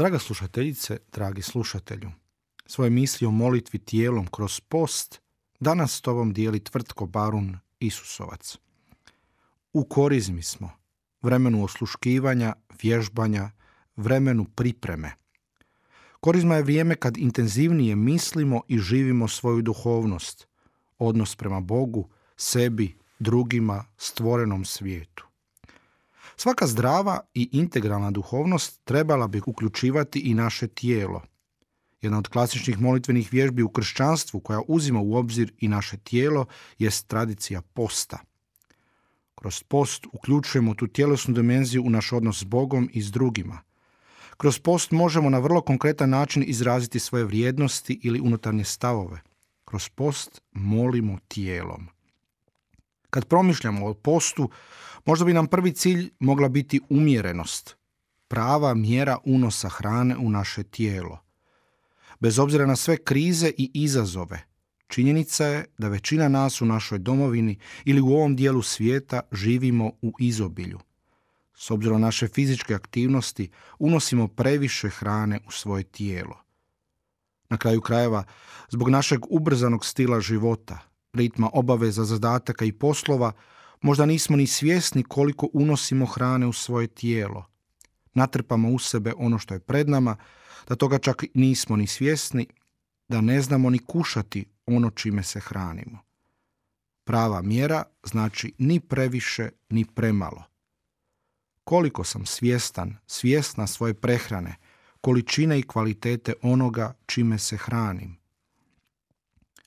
Draga slušateljice, dragi slušatelju, svoje misli o molitvi tijelom kroz post danas s tobom dijeli tvrtko Barun Isusovac. U korizmi smo, vremenu osluškivanja, vježbanja, vremenu pripreme. Korizma je vrijeme kad intenzivnije mislimo i živimo svoju duhovnost, odnos prema Bogu, sebi, drugima, stvorenom svijetu. Svaka zdrava i integralna duhovnost trebala bi uključivati i naše tijelo. Jedna od klasičnih molitvenih vježbi u kršćanstvu koja uzima u obzir i naše tijelo jest tradicija posta. Kroz post uključujemo tu tjelesnu dimenziju u naš odnos s Bogom i s drugima. Kroz post možemo na vrlo konkretan način izraziti svoje vrijednosti ili unutarnje stavove. Kroz post molimo tijelom. Kad promišljamo o postu, možda bi nam prvi cilj mogla biti umjerenost, prava mjera unosa hrane u naše tijelo. Bez obzira na sve krize i izazove, činjenica je da većina nas u našoj domovini ili u ovom dijelu svijeta živimo u izobilju. S obzirom na naše fizičke aktivnosti, unosimo previše hrane u svoje tijelo. Na kraju krajeva, zbog našeg ubrzanog stila života, ritma obaveza, zadataka i poslova, možda nismo ni svjesni koliko unosimo hrane u svoje tijelo. Natrpamo u sebe ono što je pred nama, da toga čak nismo ni svjesni, da ne znamo ni kušati ono čime se hranimo. Prava mjera znači ni previše, ni premalo. Koliko sam svjestan, svjesna svoje prehrane, količine i kvalitete onoga čime se hranim.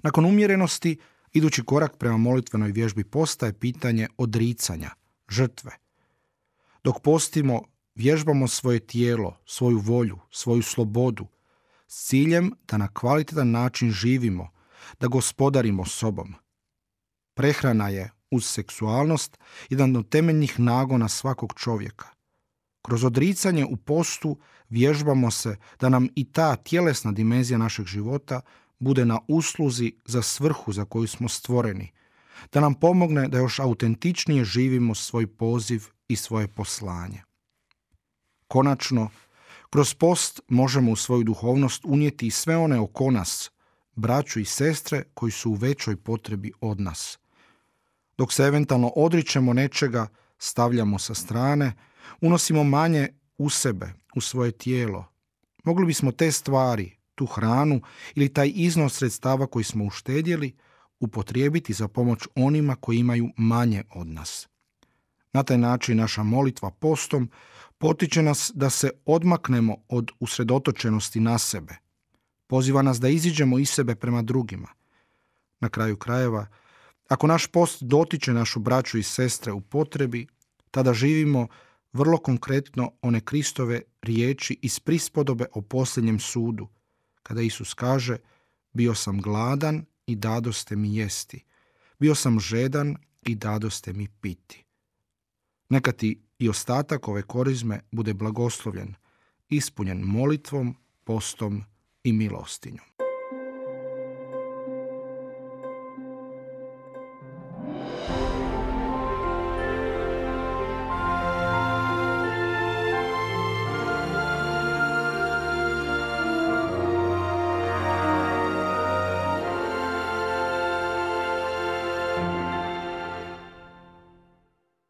Nakon umjerenosti, Idući korak prema molitvenoj vježbi postaje pitanje odricanja, žrtve. Dok postimo, vježbamo svoje tijelo, svoju volju, svoju slobodu, s ciljem da na kvalitetan način živimo, da gospodarimo sobom. Prehrana je, uz seksualnost, jedan od temeljnih nagona svakog čovjeka. Kroz odricanje u postu vježbamo se da nam i ta tjelesna dimenzija našeg života bude na usluzi za svrhu za koju smo stvoreni, da nam pomogne da još autentičnije živimo svoj poziv i svoje poslanje. Konačno, kroz post možemo u svoju duhovnost unijeti i sve one oko nas, braću i sestre koji su u većoj potrebi od nas. Dok se eventualno odričemo nečega, stavljamo sa strane, unosimo manje u sebe, u svoje tijelo. Mogli bismo te stvari, tu hranu ili taj iznos sredstava koji smo uštedjeli upotrijebiti za pomoć onima koji imaju manje od nas. Na taj način naša molitva postom potiče nas da se odmaknemo od usredotočenosti na sebe. Poziva nas da iziđemo iz sebe prema drugima. Na kraju krajeva, ako naš post dotiče našu braću i sestre u potrebi, tada živimo vrlo konkretno one Kristove riječi iz prispodobe o posljednjem sudu – kada Isus kaže bio sam gladan i dadoste mi jesti, bio sam žedan i dadoste mi piti. Neka ti i ostatak ove korizme bude blagoslovljen, ispunjen molitvom, postom i milostinjom.